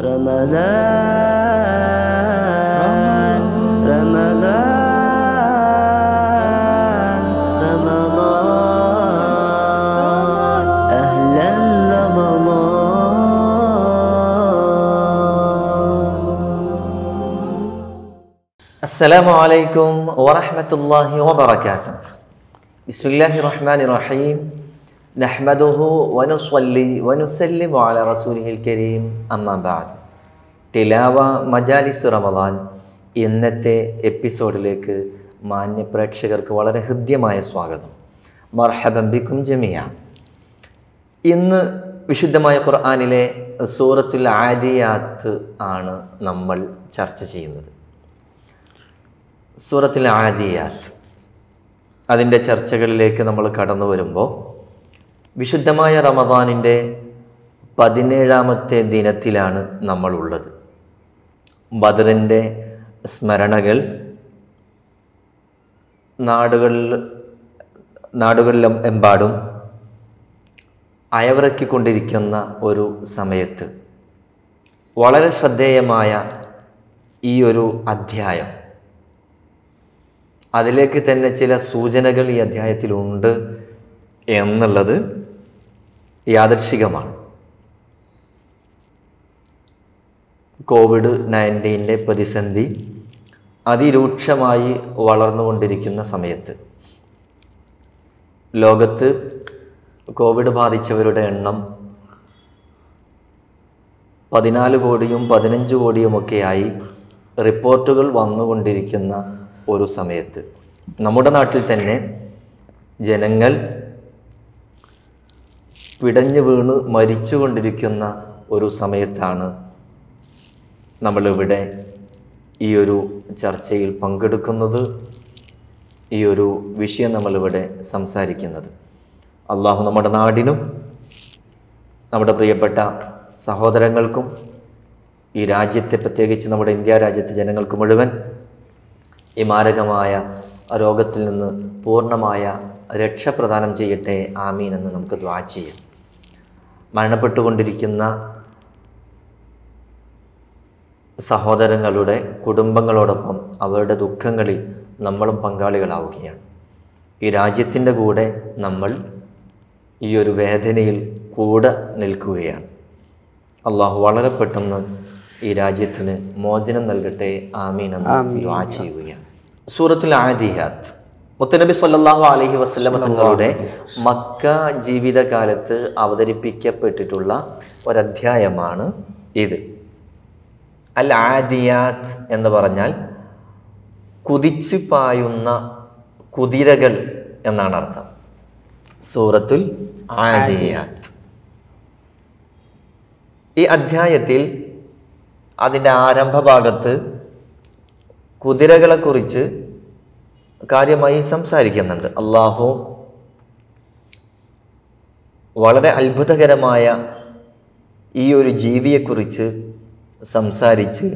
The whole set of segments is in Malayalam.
رمضان. رمضان. رمضان. أهلا رمضان. السلام عليكم ورحمة الله وبركاته. بسم الله الرحمن الرحيم. നഹ്മദുഹു വനുസ്വല്ലി വനുസല്ലി വാല റസൂലിഹിൽ കരീം അമ്മാബാദ് തിലാവ മജാലിസ് റമദാൻ ഇന്നത്തെ എപ്പിസോഡിലേക്ക് മാന്യ പ്രേക്ഷകർക്ക് വളരെ ഹൃദ്യമായ സ്വാഗതം. മർഹബംബിക്കും ജമിയ ഇന്ന് വിശുദ്ധമായ ഖുർആാനിലെ സൂറത്തുൽ ആദിയാത്ത് ആണ് നമ്മൾ ചർച്ച ചെയ്യുന്നത്. സൂറത്തുൽ ആദിയാത്ത്. അതിന്റെ ചർച്ചകളിലേക്ക് നമ്മൾ കടന്നു വരുമ്പോൾ വിശുദ്ധമായ റമദാനിന്റെ പതിനേഴാമത്തെ ദിനത്തിലാണ് നമ്മളുള്ളത്. ബദറിന്റെ സ്മരണകൾ നാടുകളിൽ നാടുകളിലും എമ്പാടും അയവിറക്കിക്കൊണ്ടിരിക്കുന്ന ഒരു സമയത്ത്. വളരെ ശ്രദ്ധേയമായ ഈ ഒരു അധ്യായം. അതിലേക്ക് തന്നെ ചില സൂചനകൾ ഈ അധ്യായത്തിലുണ്ട് എന്നുള്ളത് യാദർശികമാണ്. കോവിഡ് നയന്റീന്റെ പ്രതിസന്ധി അതിരൂക്ഷമായി വളർന്നുകൊണ്ടിരിക്കുന്ന സമയത്ത് ലോകത്ത് കോവിഡ് ബാധിച്ചവരുടെ എണ്ണം പതിനാല് കോടിയും പതിനഞ്ച് കോടിയുമൊക്കെയായി റിപ്പോർട്ടുകൾ വന്നുകൊണ്ടിരിക്കുന്ന ഒരു സമയത്ത് നമ്മുടെ നാട്ടിൽ തന്നെ ജനങ്ങൾ പിടഞ്ഞു വീണ് മരിച്ചുകൊണ്ടിരിക്കുന്ന ഒരു സമയത്താണ് നമ്മളിവിടെ ഈ ഒരു ചർച്ചയിൽ പങ്കെടുക്കുന്നത് ഈ ഒരു വിഷയം നമ്മളിവിടെ സംസാരിക്കുന്നത്. അള്ളാഹു നമ്മുടെ നാടിനും നമ്മുടെ പ്രിയപ്പെട്ട സഹോദരങ്ങൾക്കും ഈ രാജ്യത്തെ പ്രത്യേകിച്ച് നമ്മുടെ ഇന്ത്യ രാജ്യത്തെ ജനങ്ങൾക്ക് മുഴുവൻ ഈ മാരകമായ രോഗത്തിൽ നിന്ന് പൂർണമായ രക്ഷ പ്രദാനം ചെയ്യട്ടെ ആമീൻ എന്ന് നമുക്ക് ദ്വാ ചെയ്യാം. മരണപ്പെട്ടുകൊണ്ടിരിക്കുന്ന സഹോദരങ്ങളുടെ കുടുംബങ്ങളോടൊപ്പം അവരുടെ ദുഃഖങ്ങളിൽ നമ്മളും പങ്കാളികളാവുകയാണ്. ഈ രാജ്യത്തിന്റെ കൂടെ നമ്മൾ ഈ ഒരു വേദനയിൽ കൂടെ നിൽക്കുകയാണ്. അള്ളാഹു വളരെ പെട്ടെന്ന് ഈ രാജ്യത്തിന് മോചനം നൽകട്ടെ. ആമീൻ എന്ന് ചെയ്യുകയാണ്. സൂറത്തുൽ ആദിയാത്ത്. മുത്തനബി സല്ലാഹു അലഹി വസല്ലമ തങ്ങളുടെ മക്ക ജീവിതകാലത്ത് അവതരിപ്പിക്കപ്പെട്ടിട്ടുള്ള ഒരധ്യായമാണ് ഇത്. അൽ ആദിയാത്ത് എന്ന് പറഞ്ഞാൽ കുതിച്ചു പായുന്ന കുതിരകൾ എന്നാണ് അർത്ഥം. സൂറത്തുൽ ആദിയാത്ത്. ഈ അധ്യായത്തിൽ അതിന്റെ ആരംഭ ഭാഗത്ത് കുതിരകളെക്കുറിച്ച് കാര്യമായി സംസാരിക്കുന്നുണ്ട്. അള്ളാഹു വളരെ അത്ഭുതകരമായ ഈ ഒരു ജീവിയെക്കുറിച്ച് സംസാരിച്ച്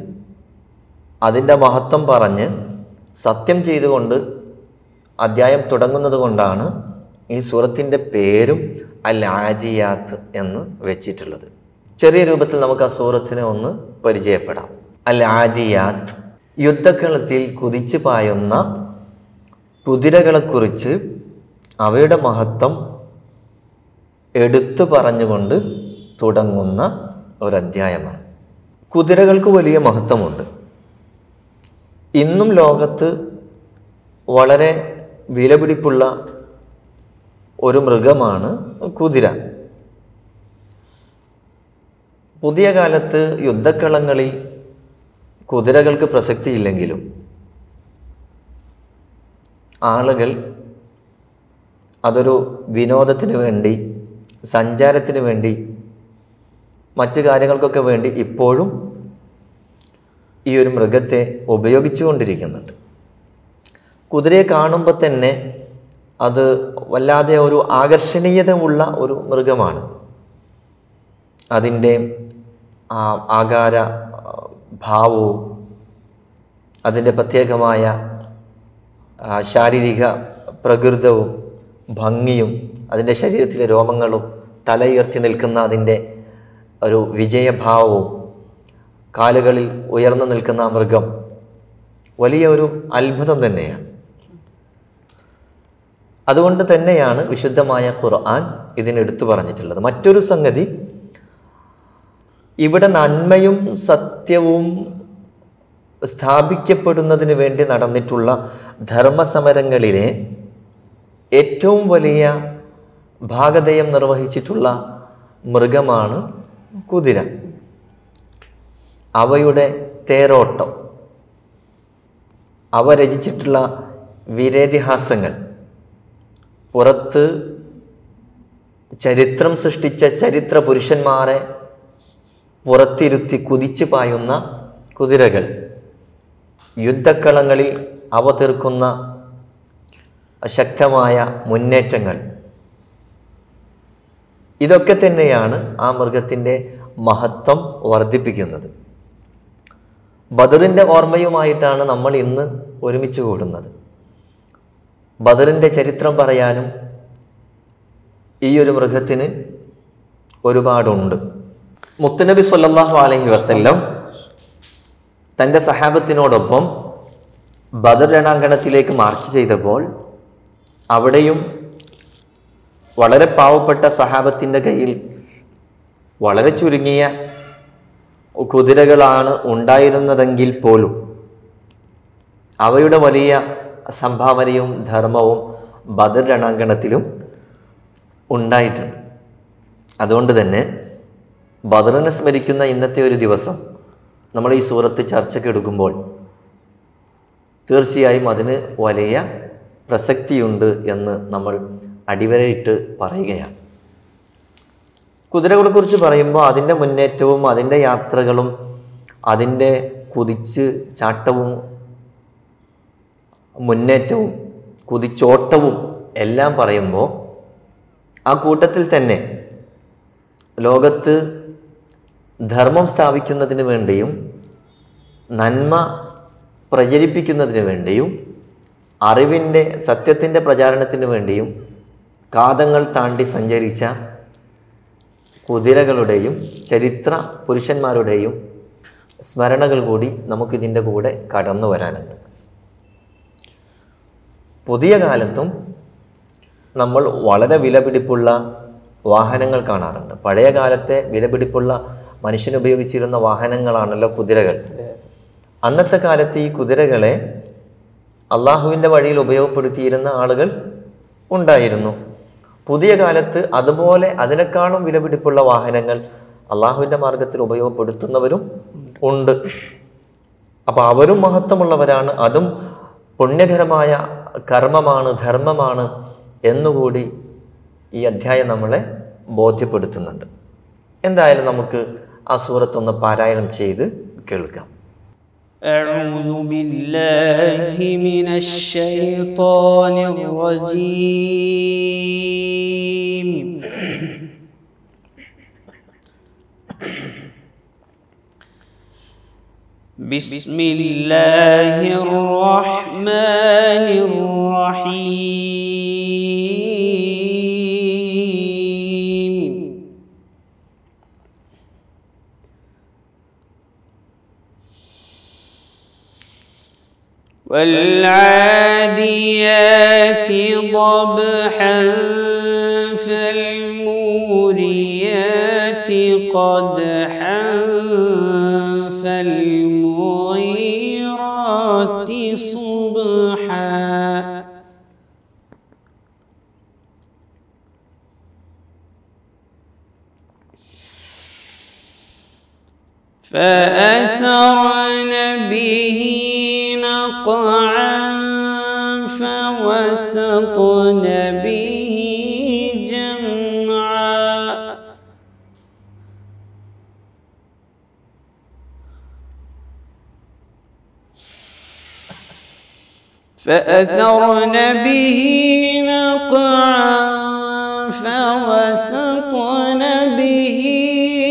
അതിന്റെ മഹത്വം പറഞ്ഞ് സത്യം ചെയ്തുകൊണ്ട് അദ്ധ്യായം തുടങ്ങുന്നത് കൊണ്ടാണ് ഈ സൂറത്തിന്റെ പേരും അൽ ആജിയാത്ത് എന്ന് വെച്ചിട്ടുള്ളത്. ചെറിയ രൂപത്തിൽ നമുക്ക് ആ സൂറത്തിനെ ഒന്ന് പരിചയപ്പെടാം. അൽ ആജിയാത്ത് യുദ്ധക്കളത്തിൽ കുതിച്ചു പായുന്ന കുതിരകളെക്കുറിച്ച് അവയുടെ മഹത്വം എടുത്തു പറഞ്ഞുകൊണ്ട് തുടങ്ങുന്ന ഒരധ്യായമാണ്. കുതിരകൾക്ക് വലിയ മഹത്വമുണ്ട്. ഇന്നും ലോകത്ത് വളരെ വിലപിടിപ്പുള്ള ഒരു മൃഗമാണ് കുതിര. പുതിയ കാലത്ത് യുദ്ധക്കളങ്ങളിൽ കുതിരകൾക്ക് പ്രസക്തിയില്ലെങ്കിലും ആളുകൾ അതൊരു വിനോദത്തിന് വേണ്ടി സഞ്ചാരത്തിന് വേണ്ടി മറ്റു കാര്യങ്ങൾക്കൊക്കെ വേണ്ടി ഇപ്പോഴും ഈ ഒരു മൃഗത്തെ ഉപയോഗിച്ചുകൊണ്ടിരിക്കുന്നുണ്ട്. കുതിരയെ കാണുമ്പോൾ തന്നെ അത് വല്ലാതെ ഒരു ആകർഷണീയത ഉള്ള ഒരു മൃഗമാണ്. അതിന്റെ ആകാര ഭാവവും അതിന്റെ പ്രത്യേകമായ ശാരീരിക പ്രകൃതവും ഭംഗിയും അതിന്റെ ശരീരത്തിലെ രോമങ്ങളും തലയുയർത്തി നിൽക്കുന്ന അതിന്റെ ഒരു വിജയഭാവവും കാലുകളിൽ ഉയർന്നു നിൽക്കുന്ന മൃഗം വലിയ ഒരു അത്ഭുതം തന്നെയാണ്. അതുകൊണ്ട് തന്നെയാണ് വിശുദ്ധമായ ഖുർആൻ ഇതിനെടുത്തു പറഞ്ഞിട്ടുള്ളത്. മറ്റൊരു സംഗതി ഇവിടെ നന്മയും സത്യവും സ്ഥാപിക്കപ്പെടുന്നതിന് വേണ്ടി നടന്നിട്ടുള്ള ധർമ്മസമരങ്ങളിലെ ഏറ്റവും വലിയ ഭാഗതയം നിർവഹിച്ചിട്ടുള്ള മൃഗമാണ് കുതിര. അവയുടെ തേരോട്ടം. അവ രചിച്ചിട്ടുള്ള വിരേതിഹാസങ്ങൾ. പുറത്ത് ചരിത്രം സൃഷ്ടിച്ച ചരിത്ര പുരുഷന്മാരെ പുറത്തിരുത്തി കുതിച്ചു പായുന്ന കുതിരകൾ. യുദ്ധക്കളങ്ങളിൽ അവ തീർക്കുന്ന ശക്തമായ മുന്നേറ്റങ്ങൾ. ഇതൊക്കെ തന്നെയാണ് ആ മൃഗത്തിന്റെ മഹത്വം വർദ്ധിപ്പിക്കുന്നത്. ബദറിന്റെ ഓർമ്മയുമായിട്ടാണ് നമ്മൾ ഇന്ന് ഒരുമിച്ച് കൂടുന്നത്. ബദറിന്റെ ചരിത്രം പറയാനും ഈ ഒരു മൃഗത്തിന് ഒരുപാടുണ്ട്. മുത്തുനബി സല്ലാഹു അലഹി വസല്ലം തന്റെ സഹാബത്തിനോടൊപ്പം ബദർ രണാങ്കണത്തിലേക്ക് മാർച്ച് ചെയ്തപ്പോൾ അവിടെയും വളരെ പാവപ്പെട്ട സഹാബത്തിന്റെ കയ്യിൽ വളരെ ചുരുങ്ങിയ കുതിരകളാണ് ഉണ്ടായിരുന്നതെങ്കിൽ പോലും അവയുടെ വലിയ സംഭാവനയും ധർമ്മവും ബദർ രണാങ്കണത്തിലും ഉണ്ടായിട്ടുണ്ട്. അതുകൊണ്ട് തന്നെ ബദറിനെ സ്മരിക്കുന്ന ഇന്നത്തെ ഒരു ദിവസം നമ്മൾ ഈ സൂറത്ത് ചർച്ചയ്ക്ക് എടുക്കുമ്പോൾ തീർച്ചയായും അതിന് വലിയ പ്രസക്തിയുണ്ട് എന്ന് നമ്മൾ അടിവരയിട്ട് പറയുകയാണ്. കുതിരകളെ കുറിച്ച് പറയുമ്പോൾ അതിന്റെ മുന്നേറ്റവും അതിന്റെ യാത്രകളും അതിന്റെ കുതിച്ച് ചാട്ടവും മുന്നേറ്റവും കുതിച്ചോട്ടവും എല്ലാം പറയുമ്പോൾ ആ കൂട്ടത്തിൽ തന്നെ ലോകത്ത് ധർമ്മം സ്ഥാപിക്കുന്നതിന് വേണ്ടിയും നന്മ പ്രചരിപ്പിക്കുന്നതിന് വേണ്ടിയും അറിവിന്റെ സത്യത്തിന്റെ പ്രചാരണത്തിന് വേണ്ടിയും കാതങ്ങൾ താണ്ടി സഞ്ചരിച്ച കുതിരകളുടെയും ചരിത്ര പുരുഷന്മാരുടെയും സ്മരണകൾ കൂടി നമുക്കിതിന്റെ കൂടെ കടന്നു വരാനുണ്ട്. പുതിയ കാലത്തും നമ്മൾ വളരെ വിലപിടിപ്പുള്ള വാഹനങ്ങൾ കാണാറുണ്ട്. പഴയ കാലത്തെ വിലപിടിപ്പുള്ള മനുഷ്യൻ ഉപയോഗിച്ചിരുന്ന വാഹനങ്ങളാണല്ലോ കുതിരകൾ. അന്നത്തെ കാലത്ത് ഈ കുതിരകളെ അള്ളാഹുവിന്റെ വഴിയിൽ ഉപയോഗപ്പെടുത്തിയിരുന്ന ആളുകൾ ഉണ്ടായിരുന്നു. പുതിയ കാലത്ത് അതുപോലെ അതിനേക്കാളും വിലപിടിപ്പുള്ള വാഹനങ്ങൾ അള്ളാഹുവിന്റെ മാർഗത്തിൽ ഉപയോഗപ്പെടുത്തുന്നവരും ഉണ്ട്. അപ്പോൾ അവരും മഹത്വമുള്ളവരാണ് അതും പുണ്യകരമായ കർമ്മമാണ് ധർമ്മമാണ് എന്നുകൂടി ഈ അധ്യായം നമ്മളെ ബോധ്യപ്പെടുത്തുന്നുണ്ട്. എന്തായാലും നമുക്ക് ആ സൂറത്തൊന്ന് പാരായണം ചെയ്ത് കേൾക്കാം أعوذ بالله من الشيطان الرجيم بسم الله الرحمن الرحيم والعاديات ضبحا فالموريات قدحا فالمغيرات صبحا. فأثرن به نقعا فوسطن به جمعا. فأثرن به نقعا فوسطن به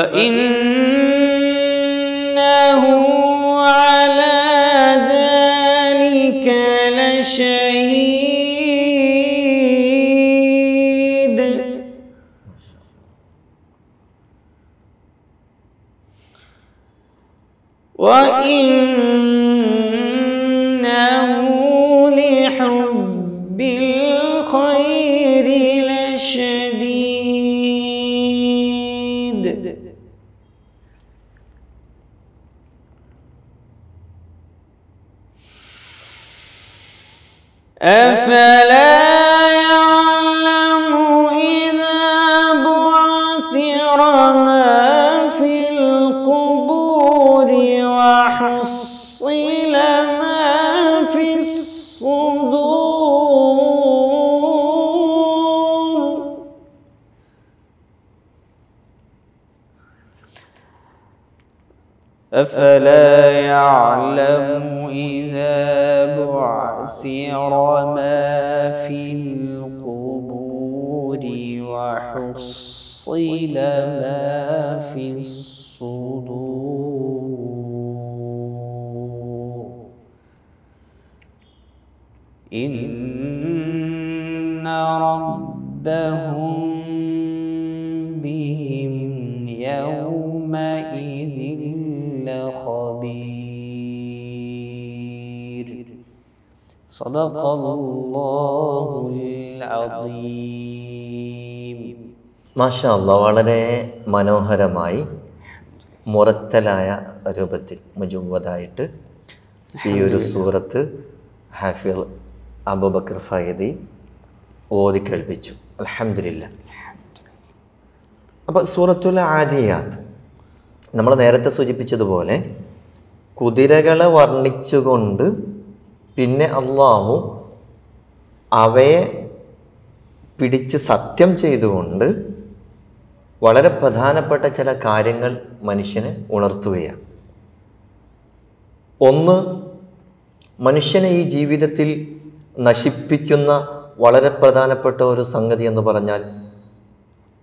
فإنه على ذلك لشهيد أفلا يعلم إذا بعثر ما في القبور وحصل ما في الصدور. إن ربهم صدق الله العظيم മാഷാ അല്ലാ വളരെ മനോഹരമായി മുറത്തലായ രൂപത്തിൽ മുജുവതായിട്ട് ഈ ഒരു സൂറത്ത് ഹാഫിൽ അബൂബക്കർ ഫയദി ഓതി കേൾപ്പിച്ചു അലഹമില്ല അപ്പോൾ സൂറത്തുൽ ആദിയാത്ത് നമ്മൾ നേരത്തെ സൂചിപ്പിച്ചതുപോലെ കുതിരകളെ വർണ്ണിച്ചുകൊണ്ട് പിന്നെ അള്ളാഹു അവയെ പിടിച്ച് സത്യം ചെയ്തുകൊണ്ട് വളരെ പ്രധാനപ്പെട്ട ചില കാര്യങ്ങൾ മനുഷ്യന് ഉണർത്തുകയാണ്. ഒന്ന് മനുഷ്യനെ ഈ ജീവിതത്തിൽ നശിപ്പിക്കുന്ന വളരെ പ്രധാനപ്പെട്ട ഒരു സംഗതി എന്ന് പറഞ്ഞാൽ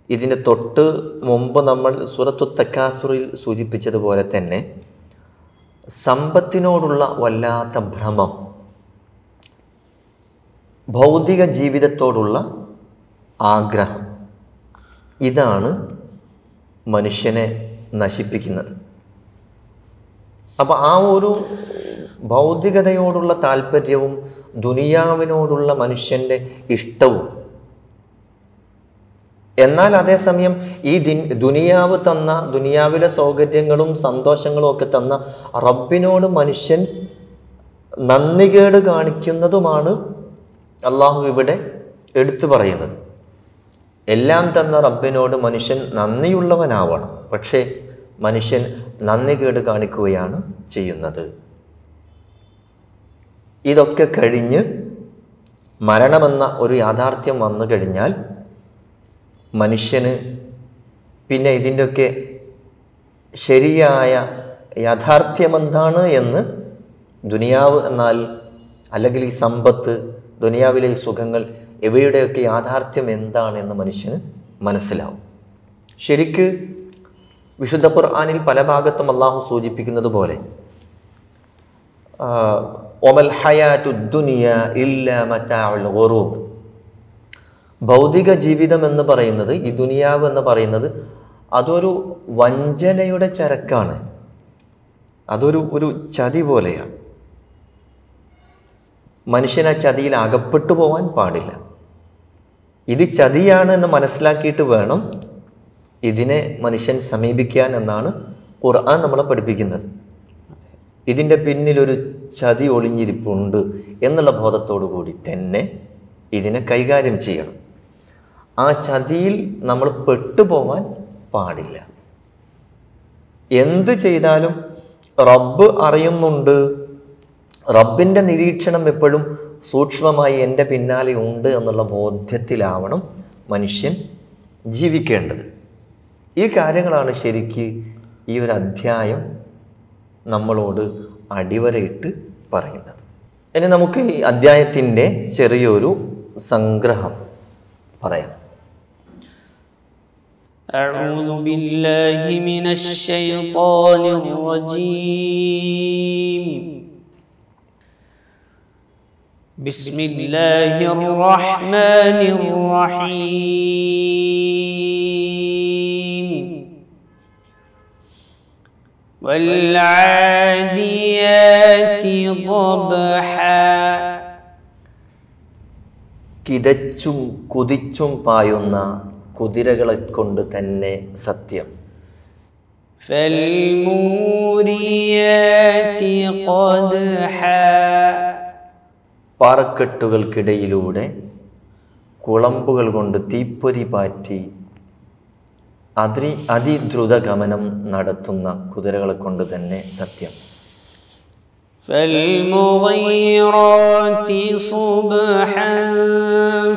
ഇതിന് തൊട്ട് മുമ്പ് നമ്മൾ സൂറത്തു തക്കാസുറിൽ സൂചിപ്പിച്ചതുപോലെ തന്നെ സമ്പത്തിനോടുള്ള വല്ലാത്ത ഭ്രമം ഭൗതിക ജീവിതത്തോടുള്ള ആഗ്രഹം. ഇതാണ് മനുഷ്യനെ നശിപ്പിക്കുന്നത്. അപ്പോൾ ആ ഒരു ഭൗതികതയോടുള്ള താല്പര്യവും ദുനിയാവിനോടുള്ള മനുഷ്യന്റെ ഇഷ്ടവും. എന്നാൽ അതേസമയം ഈ ദുനിയാവ് തന്ന ദുനിയാവിലെ സൗകര്യങ്ങളും സന്തോഷങ്ങളും ഒക്കെ തന്ന റബ്ബിനോട് മനുഷ്യൻ നന്ദികേട് കാണിക്കുന്നതുമാണ് അള്ളാഹു ഇവിടെ എടുത്തു പറയുന്നത്. എല്ലാം തന്ന റബ്ബിനോട് മനുഷ്യൻ നന്ദിയുള്ളവനാവണം. പക്ഷേ മനുഷ്യൻ നന്ദി കേട് കാണിക്കുകയാണ് ചെയ്യുന്നത്. ഇതൊക്കെ കഴിഞ്ഞ് മരണമെന്ന ഒരു യാഥാർത്ഥ്യം വന്നു കഴിഞ്ഞാൽ മനുഷ്യന് പിന്നെ ഇതിന്റെയൊക്കെ ശരിയായ യാഥാർത്ഥ്യമെന്താണ് എന്ന് ദുനിയാവ് എന്നാൽ അല്ലെങ്കിൽ ഈ സമ്പത്ത് ദുനിയാവിലെ ഈ സുഖങ്ങൾ ഇവയുടെയൊക്കെ യാഥാർത്ഥ്യം എന്താണെന്ന് മനുഷ്യന് മനസ്സിലാവും. ശരിക്ക് വിശുദ്ധ ഖുർആാനിൽ പല ഭാഗത്തും അള്ളാഹു സൂചിപ്പിക്കുന്നത് പോലെ ഒമൽ ഹയാറ്റു ദുനിയ ഇല്ല മറ്റാഉൽ ഭൗതിക ജീവിതം എന്ന് പറയുന്നത് ഈ ദുനിയാവ് എന്ന് പറയുന്നത് അതൊരു വഞ്ചനയുടെ ചരക്കാണ്. അതൊരു ഒരു ചതി പോലെയാണ്. മനുഷ്യൻ ചതിയിൽ അകപ്പെട്ടു പോവാൻ പാടില്ല. ഇത് ചതിയാണ് എന്ന് മനസ്സിലാക്കിയിട്ട് വേണം ഇതിനെ മനുഷ്യൻ സമീപിക്കാൻ എന്നാണ് ഖുർആൻ നമ്മളെ പഠിപ്പിക്കുന്നത്. ഇതിന്റെ പിന്നിലൊരു ചതി ഒളിഞ്ഞിരിപ്പുണ്ട് എന്നുള്ള ബോധത്തോടു കൂടി തന്നെ ഇതിനെ കൈകാര്യം ചെയ്യണം. ആ ചതിയിൽ നമ്മൾ പെട്ടുപോവാൻ പാടില്ല. എന്ത് ചെയ്താലും റബ്ബ് അറിയുന്നുണ്ട്. റബ്ബിൻ്റെ നിരീക്ഷണം എപ്പോഴും സൂക്ഷ്മമായി എൻ്റെ പിന്നാലെ ഉണ്ട് എന്നുള്ള ബോധ്യത്തിലാവണം മനുഷ്യൻ ജീവിക്കേണ്ടത് ഈ കാര്യങ്ങളാണ് ശരിക്ക് ഈ ഒരു അധ്യായം നമ്മളോട് അടിവരയിട്ട് പറയുന്നത് ഇനി നമുക്ക് ഈ അധ്യായത്തിൻ്റെ ചെറിയൊരു സംഗ്രഹം പറയാം أعوذ بالله من الشيطان الرجيم بسم الله الرحمن الرحيم والعاديات ضبحا കിതച്ചും കുതിച്ചും പായുന്ന കുതിരകളെ കൊണ്ട് തന്നെ സത്യം فالموريات قدحا പാറക്കെട്ടുകൾക്കിടയിലൂടെ കുളമ്പുകൾ കൊണ്ട് തീപ്പൊരി പാറ്റി അതി അതിദ്രുതഗമനം നടത്തുന്ന കുതിരകളെ കൊണ്ട് തന്നെ സത്യം فالمغيرات صبحا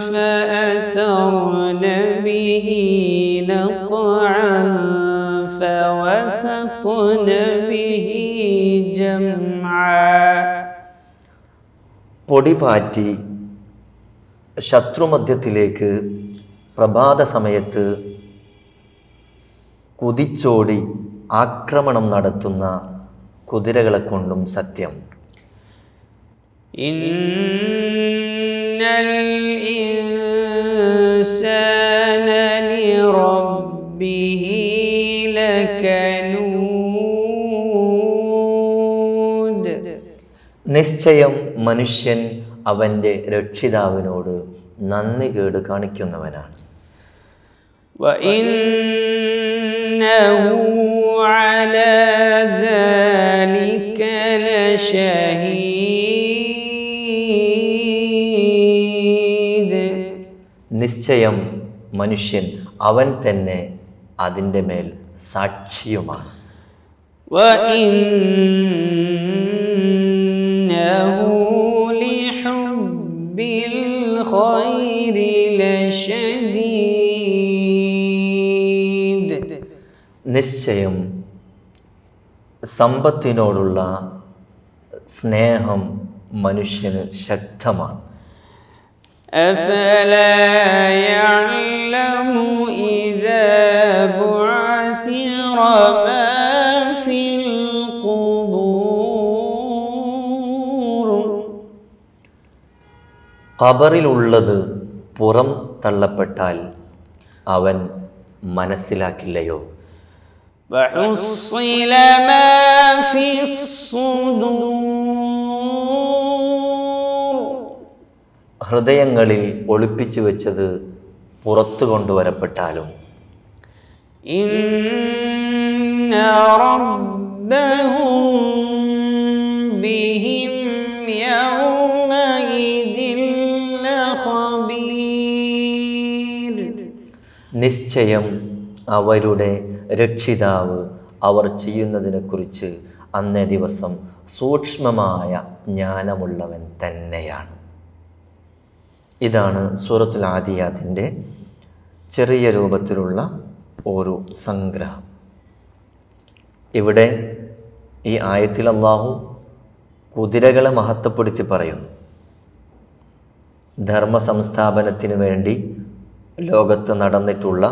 فأثرن به نقعا فوسطن به جمعا പൊടി പാറ്റി ശത്രുമധ്യത്തിലേക്ക് പ്രഭാത സമയത്ത് കുതിച്ചോടി ആക്രമണം നടത്തുന്ന കുതിരകളെ കൊണ്ടും സത്യം. ഇന്നൽ ഇൻസാന ലക നിശ്ചയം മനുഷ്യൻ അവൻ്റെ രക്ഷിതാവിനോട് നന്ദി കേട് കാണിക്കുന്നവനാണ് وإنه على ذلك لشهيد നിശ്ചയം മനുഷ്യൻ അവൻ തന്നെ അതിൻ്റെ മേൽ സാക്ഷിയുമാണ് وإنه لحب الخير لشديد നിശ്ചയം സമ്പത്തിനോടുള്ള സ്നേഹം മനുഷ്യന് ശക്തമാണ് أفلا ഖബറിലുള്ളത് പുറം തള്ളപ്പെട്ടാൽ അവൻ മനസ്സിലാക്കില്ലയോ? ഹൃദയങ്ങളിൽ ഒളിപ്പിച്ചു വെച്ചത് പുറത്തു കൊണ്ടുവരപ്പെട്ടാലും. ബിഹിം യൗ നിശ്ചയം അവരുടെ രക്ഷിതാവ് അവർ ചെയ്യുന്നതിനെക്കുറിച്ച് അന്നേ ദിവസം സൂക്ഷ്മമായ ജ്ഞാനമുള്ളവൻ തന്നെയാണ്. ഇതാണ് സൂറത്തുൽ ആദിയാത്തിന്റെ ചെറിയ രൂപത്തിലുള്ള ഒരു സംഗ്രഹം. ഇവിടെ ഈ ആയത്തിൽ അള്ളാഹു കുതിരകളെ മഹത്വപ്പെടുത്തി പറയുന്നു. ധർമ്മ സംസ്ഥാപനത്തിന് വേണ്ടി ലോകത്ത് നടന്നിട്ടുള്ള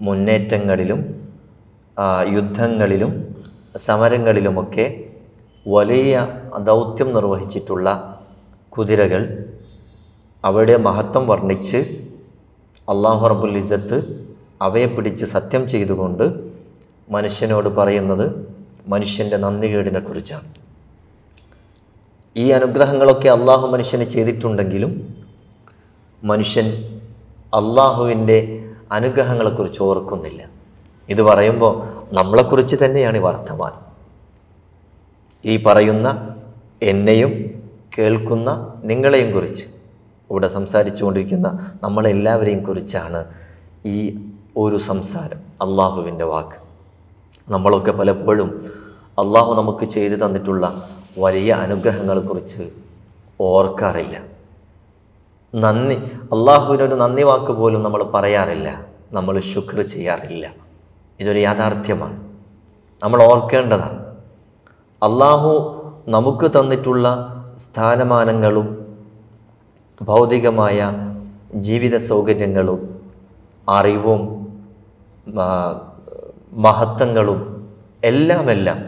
മുന്നേറ്റങ്ങളിലും യുദ്ധങ്ങളിലും സമരങ്ങളിലുമൊക്കെ വലിയ ദൗത്യം നിർവഹിച്ചിട്ടുള്ള കുതിരകൾ അവയുടെ മഹത്വം വർണിച്ച് അള്ളാഹു റബുൽ ഇസത്ത് അവയെ പിടിച്ച് സത്യം ചെയ്തുകൊണ്ട് മനുഷ്യനോട് പറയുന്നത് മനുഷ്യന്റെ നന്ദികേടിനെ കുറിച്ചാണ് ഈ അനുഗ്രഹങ്ങളൊക്കെ അള്ളാഹു മനുഷ്യന് ചെയ്തിട്ടുണ്ടെങ്കിലും മനുഷ്യൻ അള്ളാഹുവിന്റെ അനുഗ്രഹങ്ങളെക്കുറിച്ച് ഓർക്കുന്നില്ല. ഇത് പറയുമ്പോൾ നമ്മളെക്കുറിച്ച് തന്നെയാണ് ഈ വർത്തമാനം. ഈ പറയുന്ന എന്നെയും കേൾക്കുന്ന നിങ്ങളെയും കുറിച്ച് ഇവിടെ സംസാരിച്ചു കൊണ്ടിരിക്കുന്ന നമ്മളെല്ലാവരെയും കുറിച്ചാണ് ഈ ഒരു സംസാരം അള്ളാഹുവിന്റെ വാക്ക്. നമ്മളൊക്കെ പലപ്പോഴും അള്ളാഹു നമുക്ക് ചെയ്തു തന്നിട്ടുള്ള വലിയ അനുഗ്രഹങ്ങളെക്കുറിച്ച് ഓർക്കാറില്ല. നന്ദി. അള്ളാഹുവിനൊരു നന്ദി വാക്ക് പോലും നമ്മൾ പറയാറില്ല. നമ്മൾ ശുക്ർ ചെയ്യാറില്ല. ഇതൊരു യാഥാർത്ഥ്യമാണ്. നമ്മൾ ഓർക്കേണ്ടതാണ് അള്ളാഹു നമുക്ക് തന്നിട്ടുള്ള സ്ഥാനമാനങ്ങളും ഭൗതികമായ ജീവിത സൗകര്യങ്ങളും അറിവും മഹത്വങ്ങളും എല്ലാമെല്ലാം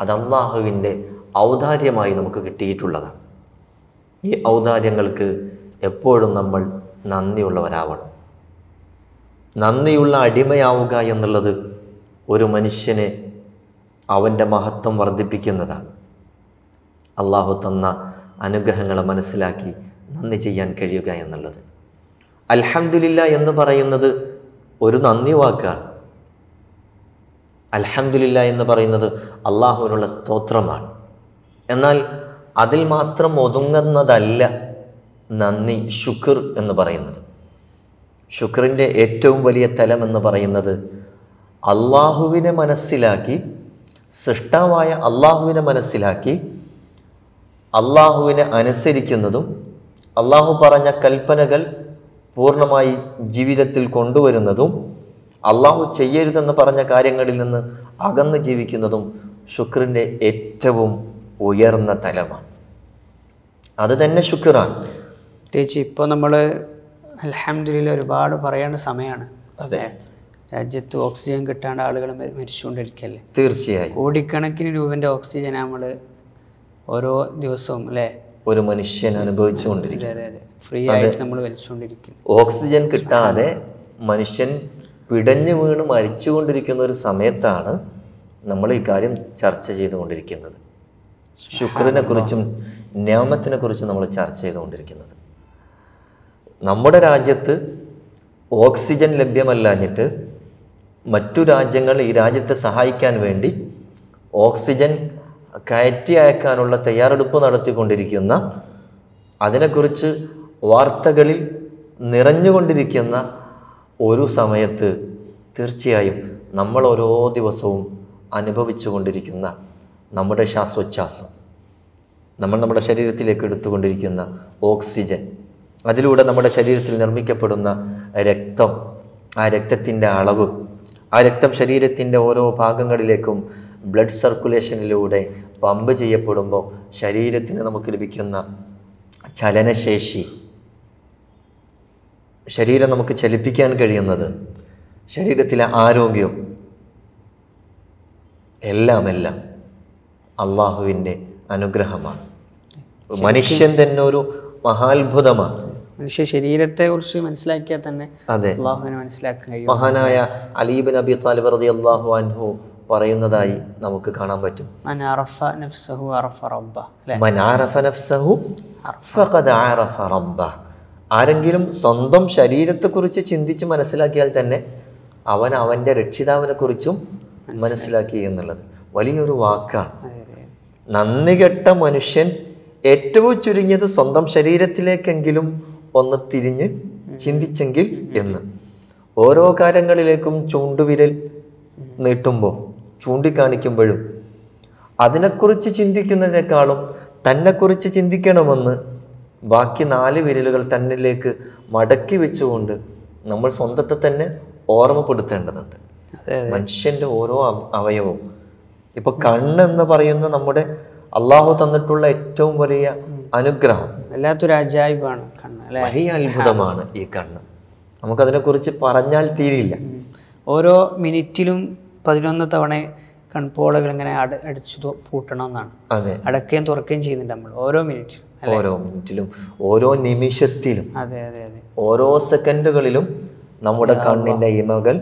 അത് അള്ളാഹുവിന്റെ ഔദാര്യമായി നമുക്ക് കിട്ടിയിട്ടുള്ളതാണ്. ഈ ഔദാര്യങ്ങൾക്ക് എപ്പോഴും നമ്മൾ നന്ദിയുള്ളവരാവണം. നന്ദിയുള്ള അടിമയാവുക എന്നുള്ളത് ഒരു മനുഷ്യനെ അവന്റെ മഹത്വം വർദ്ധിപ്പിക്കുന്നതാണ്. അള്ളാഹു തന്ന അനുഗ്രഹങ്ങളെ മനസ്സിലാക്കി നന്ദി ചെയ്യാൻ കഴിയുക എന്നുള്ളത്. അൽഹംദുലില്ല എന്ന് പറയുന്നത് ഒരു നന്ദി വാക്കാണ്. അൽഹംദുലില്ല എന്ന് പറയുന്നത് അള്ളാഹുവിനുള്ള സ്തോത്രമാണ്. എന്നാൽ അതിൽ മാത്രം ഒതുങ്ങുന്നതല്ല നന്ദി ശുക്ർ എന്ന് പറയുന്നത്. ശുക്രിന്റെ ഏറ്റവും വലിയ തലം എന്ന് പറയുന്നത് അള്ളാഹുവിനെ മനസ്സിലാക്കി സൃഷ്ടാവായ അള്ളാഹുവിനെ മനസ്സിലാക്കി അള്ളാഹുവിനെ അനുസരിക്കുന്നതും അള്ളാഹു പറഞ്ഞ കൽപ്പനകൾ പൂർണമായി ജീവിതത്തിൽ കൊണ്ടുവരുന്നതും അള്ളാഹു ചെയ്യരുതെന്ന് പറഞ്ഞ കാര്യങ്ങളിൽ നിന്ന് അകന്ന് ജീവിക്കുന്നതും ശുക്രിന്റെ ഏറ്റവും ഉയർന്ന തലമാണ്. അത് തന്നെ ശുക്രാണ്. പ്രത്യേകിച്ച് ഇപ്പോൾ നമ്മൾ അലഹമ്മദില്ല ഒരുപാട് പറയേണ്ട സമയമാണ് അതെ. രാജ്യത്ത് ഓക്സിജൻ കിട്ടാണ്ട് ആളുകൾ മരിച്ചുകൊണ്ടിരിക്കല്ലേ? മരിച്ചുകൊണ്ടിരിക്കുകയല്ലേ തീർച്ചയായും. കോടിക്കണക്കിന് രൂപന്റെ ഓക്സിജൻ നമ്മൾ ഓരോ ദിവസവും അല്ലേ? ഒരു മനുഷ്യൻ അനുഭവിച്ചുകൊണ്ടിരിക്കും ഫ്രീ ആയിട്ട് നമ്മൾ വലിച്ചുകൊണ്ടിരിക്കും ഓക്സിജൻ കിട്ടാതെ മനുഷ്യൻ പിടഞ്ഞു വീണ് മരിച്ചുകൊണ്ടിരിക്കുന്ന ഒരു സമയത്താണ് നമ്മൾ ഈ കാര്യം ചർച്ച ചെയ്തുകൊണ്ടിരിക്കുന്നത്. ശുക്രനെ കുറിച്ചും നിയമത്തിനെ കുറിച്ചും നമ്മൾ ചർച്ച ചെയ്തുകൊണ്ടിരിക്കുന്നത്. നമ്മുടെ രാജ്യത്ത് ഓക്സിജൻ ലഭ്യമല്ലാഞ്ഞിട്ട് മറ്റു രാജ്യങ്ങൾ ഈ രാജ്യത്തെ സഹായിക്കാൻ വേണ്ടി ഓക്സിജൻ കയറ്റി അയക്കാനുള്ള തയ്യാറെടുപ്പ് നടത്തിക്കൊണ്ടിരിക്കുന്ന അതിനെക്കുറിച്ച് വാർത്തകളിൽ നിറഞ്ഞുകൊണ്ടിരിക്കുന്ന ഒരു സമയത്ത് തീർച്ചയായും നമ്മൾ ഓരോ ദിവസവും അനുഭവിച്ചു കൊണ്ടിരിക്കുന്ന നമ്മുടെ ശ്വാസോച്ഛ്വാസം നമ്മൾ നമ്മുടെ ശരീരത്തിലേക്ക് എടുത്തുകൊണ്ടിരിക്കുന്ന ഓക്സിജൻ അതിലൂടെ നമ്മുടെ ശരീരത്തിൽ നിർമ്മിക്കപ്പെടുന്ന രക്തം ആ രക്തത്തിന്റെ അളവ് ആ രക്തം ശരീരത്തിന്റെ ഓരോ ഭാഗങ്ങളിലേക്കും ബ്ലഡ് സർക്കുലേഷനിലൂടെ പമ്പ് ചെയ്യപ്പെടുമ്പോൾ ശരീരത്തിന് നമുക്ക് ലഭിക്കുന്ന ചലനശേഷി. ശരീരം നമുക്ക് ചലിപ്പിക്കാൻ കഴിയുന്നത് ശരീരത്തിലെ ആരോഗ്യം. എല്ലാമെല്ലാം എല്ലാം അള്ളാഹുവിന്റെ അനുഗ്രഹമാണ്. മനുഷ്യൻ തന്നെ ഒരു മഹാത്ഭുതമാണ്. മനുഷ്യ ശരീരത്തെ കുറിച്ച് മനസ്സിലാക്കിയാൽ തന്നെ അതെ. അള്ളാഹുവിനെ മനസ്സിലാക്കാൻ കഴിയും. മഹാനായ അലീബ് നബി താലിബ് റതി അള്ളാഹു അൻഹു പറയുന്നതായി നമുക്ക് കാണാൻ പറ്റും. ആരെങ്കിലും സ്വന്തം ശരീരത്തെക്കുറിച്ച് ചിന്തിച്ച് മനസ്സിലാക്കിയാൽ തന്നെ അവൻ അവന്റെ രക്ഷിതാവിനെ കുറിച്ചും മനസ്സിലാക്കി എന്നുള്ളത് വലിയൊരു വാക്കാണ്. അതെ അതെ. നന്ദി കെട്ട മനുഷ്യൻ ഏറ്റവും ചുരുങ്ങിയത് സ്വന്തം ശരീരത്തിലേക്കെങ്കിലും ഒന്ന് തിരിഞ്ഞ് ചിന്തിച്ചെങ്കിൽ എന്ന്. ഓരോ കാര്യങ്ങളിലേക്കും ചൂണ്ടുവിരൽ നീട്ടുമ്പോൾ ചൂണ്ടിക്കാണിക്കുമ്പോഴും അതിനെക്കുറിച്ച് ചിന്തിക്കുന്നതിനേക്കാളും തന്നെക്കുറിച്ച് ചിന്തിക്കണമെന്ന് ബാക്കി നാല് വിരലുകൾ തന്നിലേക്ക് മടക്കി വെച്ചുകൊണ്ട് നമ്മൾ സ്വന്തത്തെ തന്നെ ഓർമ്മപ്പെടുത്തേണ്ടതുണ്ട്. മനുഷ്യന്റെ ഓരോ അവ- അവയവവും. ഇപ്പോൾ കണ്ണെന്ന് പറയുന്ന നമ്മുടെ അള്ളാഹു തന്നിട്ടുള്ള ഏറ്റവും വലിയ അനുഗ്രഹം. വല്ലാത്തൊരു അജായിബാണ് കണ്ണ് വലിയ അത്ഭുതമാണ് ഈ കണ്ണ്. നമുക്കതിനെക്കുറിച്ച് പറഞ്ഞാൽ തീരില്ല. ഓരോ മിനിറ്റിലും പതിനൊന്ന് തവണ കൺപോളകൾ ഇങ്ങനെ അട അടിച്ചു തു- പൂട്ടണം എന്നാണ് അതെ. അടക്കുകയും തുറക്കുകയും ചെയ്യുന്നുണ്ട് നമ്മൾ ഓരോ മിനിറ്റിലും ഓരോ മിനിറ്റിലും ഓരോ നിമിഷത്തിലും അതെ അതെ അതെ. ഓരോ സെക്കൻഡുകളിലും നമ്മുടെ കണ്ണിന്റെ ഇമകൾ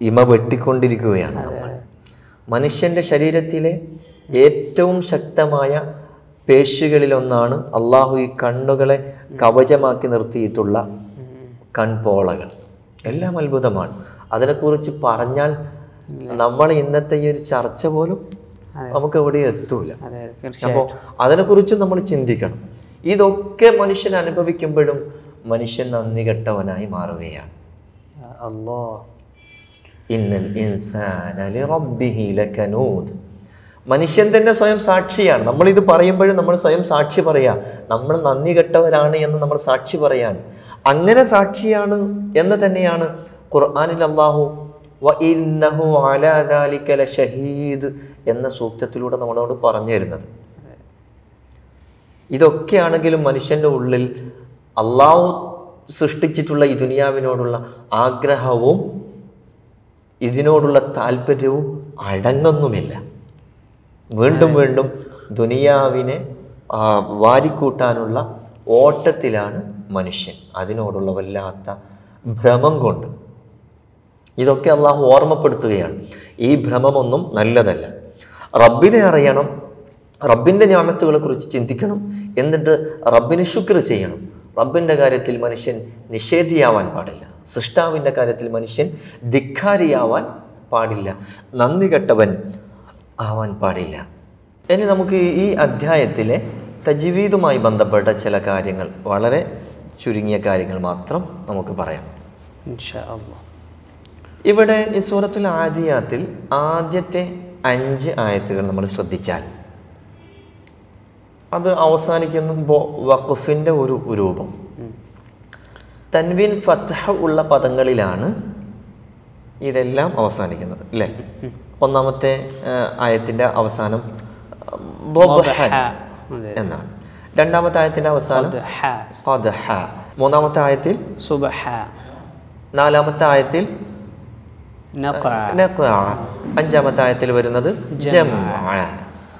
ഇമ വെട്ടിക്കൊണ്ടിരിക്കുകയാണ് നമ്മൾ. മനുഷ്യന്റെ ശരീരത്തിലെ ഏറ്റവും ശക്തമായ പേശികളിലൊന്നാണ് അള്ളാഹു ഈ കണ്ണുകളെ കവചമാക്കി നിർത്തിയിട്ടുള്ള കൺപോളകൾ. എല്ലാം അത്ഭുതമാണ്. അതിനെക്കുറിച്ച് പറഞ്ഞാൽ നമ്മൾ ഇന്നത്തെ ഈ ഒരു ചർച്ച പോലും നമുക്ക് എവിടെ എത്തൂല. അപ്പോൾ അതിനെക്കുറിച്ച് നമ്മൾ ചിന്തിക്കണം. ഇതൊക്കെ മനുഷ്യൻ അനുഭവിക്കുമ്പോഴും മനുഷ്യൻ നന്ദി കെട്ടവനായി മാറുകയാണ്. അല്ലോ ഇന്നൽ ഇൻസാന ലിറബ്ബിഹി ലകനൂദ്. മനുഷ്യൻ തന്നെ സ്വയം സാക്ഷിയാണ്. നമ്മൾ ഇത് പറയുമ്പോഴും നമ്മൾ സ്വയം സാക്ഷി പറയാ. നമ്മൾ നന്ദി കെട്ടവരാണ് എന്ന് നമ്മൾ സാക്ഷി പറയാണ്. അങ്ങനെ സാക്ഷിയാണ് എന്ന് തന്നെയാണ് ഖുർആാനിൽ അള്ളാഹു ഷഹീദ് എന്ന സൂക്തത്തിലൂടെ നമ്മളോട് പറഞ്ഞു തരുന്നത്. ഇതൊക്കെയാണെങ്കിലും മനുഷ്യന്റെ ഉള്ളിൽ അള്ളാഹു സൃഷ്ടിച്ചിട്ടുള്ള ഈ ദുനിയാവിനോടുള്ള ആഗ്രഹവും ഇതിനോടുള്ള താല്പര്യവും അടങ്ങുന്നുമില്ല. വീണ്ടും വീണ്ടും ദുനിയാവിനെ വാരിക്കൂട്ടാനുള്ള ഓട്ടത്തിലാണ് മനുഷ്യൻ. അതിനോടുള്ള വല്ലാത്ത ഭ്രമം കൊണ്ട്. ഇതൊക്കെ അള്ളാഹു ഓർമ്മപ്പെടുത്തുകയാണ്. ഈ ഭ്രമമൊന്നും നല്ലതല്ല. റബ്ബിനെ അറിയണം റബ്ബിന്റെ ഞാമത്തുകളെ കുറിച്ച് ചിന്തിക്കണം എന്നിട്ട് റബ്ബിന് ശുക്ർ ചെയ്യണം. റബ്ബിന്റെ കാര്യത്തിൽ മനുഷ്യൻ നിഷേധിയാവാൻ പാടില്ല. സൃഷ്ടാവിന്റെ കാര്യത്തിൽ മനുഷ്യൻ ധിക്കാരിയാവാൻ പാടില്ല. നന്ദി കെട്ടവൻ ആവാൻ പാടില്ല. ഇനി നമുക്ക് ഈ അധ്യായത്തിലെ തജ്വീദുമായി ബന്ധപ്പെട്ട ചില കാര്യങ്ങൾ വളരെ ചുരുങ്ങിയ കാര്യങ്ങൾ മാത്രം നമുക്ക് പറയാം. ഇവിടെ ഈ സൂറത്തുൽ ആദിയാത്തിൽ ആദ്യത്തെ അഞ്ച് ആയത്തുകൾ നമ്മൾ ശ്രദ്ധിച്ചാൽ അത് അവസാനിക്കുന്ന വഖഫിന്റെ ഒരു രൂപം. തൻവീൻ ഫത്ഹ ഉള്ള പദങ്ങളിലാണ് ഇതെല്ലാം അവസാനിക്കുന്നത് അല്ലേ? ഒന്നാമത്തെ ആയത്തിന്റെ അവസാനം എന്നാണ്. രണ്ടാമത്തെ ആയത്തിന്റെ അവസാനം മൂന്നാമത്തെ ആയത്തിൽ നാലാമത്തെ ആയത്തിൽ അഞ്ചാമത്തെ ആയത്തിൽ വരുന്നത്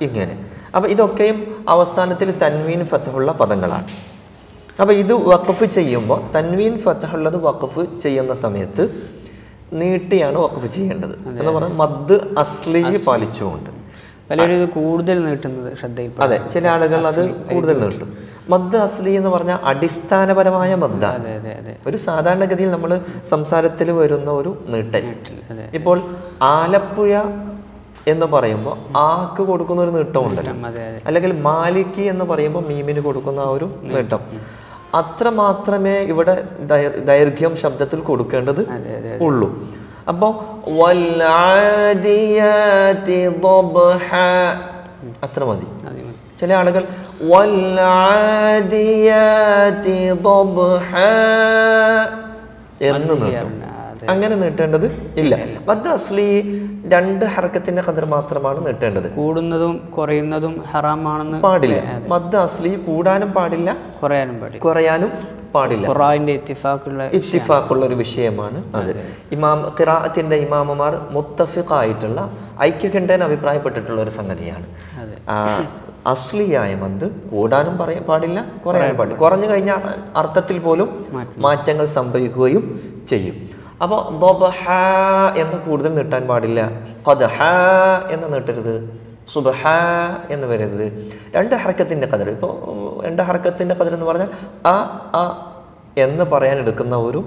ഇങ്ങനെ. അപ്പം ഇതൊക്കെയും അവസാനത്തിൽ തൻവീൻ ഫത്തഹുള്ള പദങ്ങളാണ്. അപ്പോൾ ഇത് വഖഫ് ചെയ്യുമ്പോൾ തൻവീൻ ഫത്തഹുള്ളത് വഖഫ് ചെയ്യുന്ന സമയത്ത് നീട്ടിയാണ് വഖഫ് ചെയ്യേണ്ടത്. എന്ന് പറഞ്ഞാൽ മദ് അസ്ലി പാലിച്ചുകൊണ്ട്. പലരും ഇത് കൂടുതൽ നീട്ടുന്നത് അതെ ചില ആളുകൾ അത് കൂടുതൽ നീട്ടും. മദ് അസ്ലി എന്ന് പറഞ്ഞാൽ അടിസ്ഥാനപരമായ മദ്ദാണ് ഒരു സാധാരണഗതിയിൽ നമ്മൾ സംസാരത്തിൽ വരുന്ന ഒരു നീട്ടൽ. ഇപ്പോൾ ആലപ്പുഴ എന്ന് പറയുമ്പോൾ ആക്ക് കൊടുക്കുന്ന ഒരു നീട്ടമുണ്ടല്ലോ. അല്ലെങ്കിൽ മാലിക്കി എന്ന് പറയുമ്പോൾ മീമിന് കൊടുക്കുന്ന ആ ഒരു നീട്ടം. അത്ര മാത്രമേ ഇവിടെ ദൈർഘ്യം ശബ്ദത്തിൽ കൊടുക്കേണ്ടത് ഉള്ളൂ. അപ്പോൾ അത്ര മതി. ചില ആളുകൾ എന്ന് നിർത്തും. അങ്ങനെ നീട്ടേണ്ടത് ഇല്ല. മദ് അസ്ലി രണ്ട് ഹർക്കത്തിന്റെ കതിർ മാത്രമാണ് നീട്ടേണ്ടത്. കൂടുന്നതും കുറയുന്നതും ഹറാമാണെന്ന് പാടില്ല. മദ് അസ്ലി കൂടാനും പാടില്ല. കുറയാനും പാടില്ല. കുറയാനും പാടില്ല. ഖുറാന്റെ ഇത്തിഫാക്കുള്ള ഇത്തിഫാക്കുള്ള ഒരു വിഷയമാണ് അത്. ഇമാം ഖിറാഅത്തിന്റെ ഇമാമമാർ മുത്തഫിഖായിട്ടുള്ള ഐക്യകണ്ഠേന അഭിപ്രായപ്പെട്ടിട്ടുള്ള ഒരു സംഗതിയാണ്. അസ്ലിയായ മദ് കൂടാനും പറയാൻ പാടില്ല കുറയാനും പാടില്ല. കുറഞ്ഞു കഴിഞ്ഞാൽ അർത്ഥത്തിൽ പോലും മാറ്റങ്ങൾ സംഭവിക്കുകയും ചെയ്യും. അപ്പോൾ ദൊബഹ എന്ന് കൂടുതൽ നീട്ടാൻ പാടില്ല. കദഹ എന്ന് നീട്ടരുത്. സുബഹ എന്ന് വരരുത്. രണ്ട് ഹർക്കത്തിന്റെ കതിർ ഇപ്പോൾ രണ്ട് ഹർക്കത്തിന്റെ കതിർ എന്ന് പറഞ്ഞാൽ അ അ എന്ന് പറയാൻ എടുക്കുന്ന ഒരു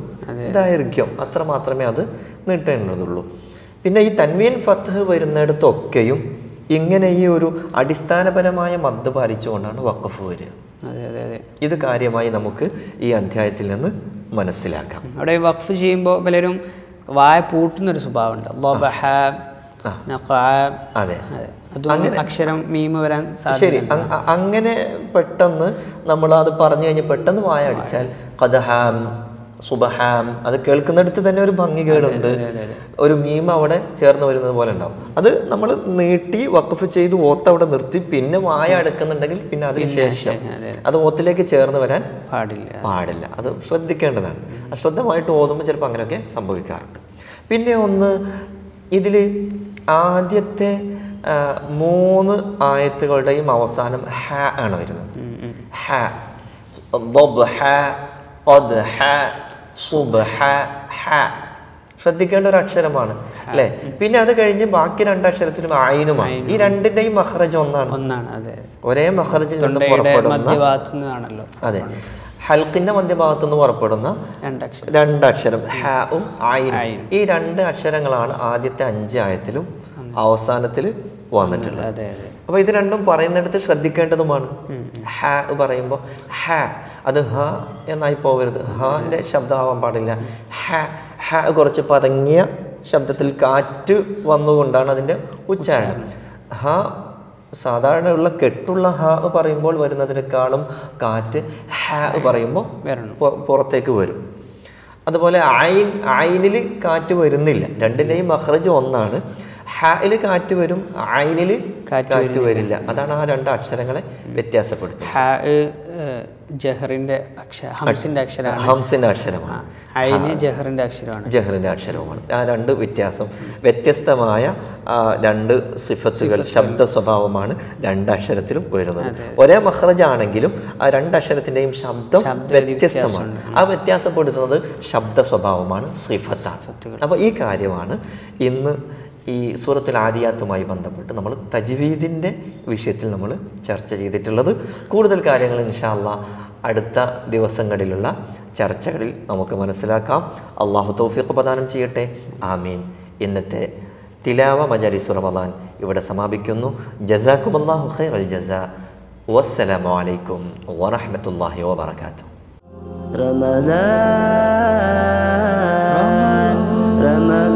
ദൈർഘ്യം. അത്ര മാത്രമേ അത് നീട്ടേണ്ടതുള്ളൂ. പിന്നെ ഈ തൻവീൻ ഫത്ത് വരുന്നിടത്തൊക്കെയും ഇങ്ങനെ ഈ ഒരു അടിസ്ഥാനപരമായ മദ് പാലിച്ചുകൊണ്ടാണ് വക്കഫ് വരിക. ഇത് കാര്യമായി നമുക്ക് ഈ അധ്യായത്തിൽ നിന്ന് മനസ്സിലാക്കാം. അവിടെ വഖഫ് ചെയ്യുമ്പോൾ പലരും വായ പൂട്ടുന്നൊരു സ്വഭാവമുണ്ട്. അതെ. അതെ. അതും അക്ഷരം മീമ് വരാൻ സാധ്യത ശരി അങ്ങനെ പെട്ടെന്ന് നമ്മൾ അത് പറഞ്ഞു കഴിഞ്ഞ് പെട്ടെന്ന് വായ അടിച്ചാൽ കഥഹാം സുബഹാം അത് കേൾക്കുന്നിടത്ത് തന്നെ ഒരു ഭംഗികേടുണ്ട് ഒരു മീം അവിടെ ചേർന്ന് വരുന്നത് പോലെ ഉണ്ടാവും അത് നമ്മൾ നീട്ടി വഖഫ് ചെയ്ത് ഓത്ത് അവിടെ നിർത്തി പിന്നെ വായ അടക്കുന്നുണ്ടെങ്കിൽ പിന്നെ അതിന് ശേഷം അതെ. അത് ഓത്തിലേക്ക് ചേർന്ന് വരാൻ പാടില്ല പാടില്ല അത് ശ്രദ്ധിക്കേണ്ടതാണ് അശ്രദ്ധമായിട്ട് ഓതുമ്പോൾ ചിലപ്പോൾ അങ്ങനെയൊക്കെ സംഭവിക്കാറുണ്ട് പിന്നെ ഒന്ന് ഇതിൽ ആദ്യത്തെ ആ, മൂന്ന് ആയത്തുകളുടെയും അവസാനം ഹ ആണ് വരുന്നത് ഹ ضبح قدح സുബ്ഹ ഹ. ശ്രദ്ധിക്കേണ്ട ഒരു അക്ഷരമാണ് അല്ലെ? പിന്നെ അത് കഴിഞ്ഞ് ബാക്കി രണ്ട് അക്ഷരത്തിലും ആയിനുമാണ് ഈ രണ്ടിന്റെയും മഹ്റജ് ഒന്നാണ്. ഒന്നാണ് അതെ. ഒരേ മഹ്റജിൽ നിന്ന് പുറപ്പെടുന്ന അതെ. ഹൽക്കിന്റെ മധ്യഭാഗത്തു നിന്ന് പുറപ്പെടുന്ന രണ്ടക്ഷരം. രണ്ടക്ഷരം ഹാവും ആയിനും ഈ രണ്ട് അക്ഷരങ്ങളാണ് ആദ്യത്തെ അഞ്ച് ആയത്തിലും അവസാനത്തിൽ വന്നിട്ടുള്ളത്. അതെ അതെ അപ്പൊ ഇത് രണ്ടും പറയുന്നിടത്ത് ശ്രദ്ധിക്കേണ്ടതുമാണ്. ഹ പറയുമ്പോൾ ഹ അത് ഹ എന്നായി പോകരുത് ഹാന്റെ ശബ്ദമാവാൻ പാടില്ല. ഹ ഹ കുറച്ച് പതങ്ങിയ ശബ്ദത്തിൽ കാറ്റ് വന്നുകൊണ്ടാണ് അതിന്റെ ഉച്ചാരണം. ഹ സാധാരണയുള്ള കെട്ടുള്ള ഹ പറയുമ്പോൾ വരുന്നതിനേക്കാളും കാറ്റ് ഹ പറയുമ്പോൾ പുറത്തേക്ക് വരും. അതുപോലെ ഐൻ ഐനിൽ കാറ്റ് വരുന്നില്ല. രണ്ടിന്റെയും മഹ്റജ് ഒന്നാണ്. ഹായിൽ കാറ്റ് വരും ആയിനിൽ കാറ്റ് വരില്ല. അതാണ് ആ രണ്ട് അക്ഷരങ്ങളെ വ്യത്യാസപ്പെടുത്തുന്നത്. ഹാ ജഹറിന്റെ ഹംസിന്റെ അക്ഷരമാണ്. ഹംസിന്റെ അക്ഷരമാണ്. അയിന് ജഹറിന്റെ അക്ഷരമാണ്. ജഹറിന്റെ അക്ഷരവുമാണ്. ആ രണ്ട് വ്യത്യാസം. വ്യത്യസ്തമായ രണ്ട് സിഫത്തുകൾ ശബ്ദ സ്വഭാവമാണ് രണ്ട് അക്ഷരത്തിലും വരുന്നത്. ഒരേ മഹ്റജാണെങ്കിലും ആ രണ്ട് അക്ഷരത്തിന്റെയും ശബ്ദം വ്യത്യസ്തമാണ്. ആ വ്യത്യാസപ്പെടുത്തുന്നത് ശബ്ദ സ്വഭാവമാണ് സിഫത്താണ്. അപ്പോൾ ഈ കാര്യമാണ് ഇന്ന് ഈ സൂറത്തിൽ ആദിയാത്തുമായി ബന്ധപ്പെട്ട് നമ്മൾ തജ്വീദിന്റെ വിഷയത്തിൽ നമ്മൾ ചർച്ച ചെയ്തിട്ടുള്ളത്. കൂടുതൽ കാര്യങ്ങൾ ഇൻഷാല്ല അടുത്ത ദിവസങ്ങളിലുള്ള ചർച്ചകളിൽ നമുക്ക് മനസ്സിലാക്കാം. അള്ളാഹു തൗഫീഖ് പ്രദാനം ചെയ്യട്ടെ. ആമീൻ. ഇന്നത്തെ തിലാവ മജാലിസ് റമദാൻ ഇവിടെ സമാപിക്കുന്നു. ജസാക്കും അള്ളാഹു ഖൈർ അൽ ജസ വസ്സലാമലൈക്കും വറഹമത്തല്ലാഹി വാബർക്കാത്തു Ramadan Ramadan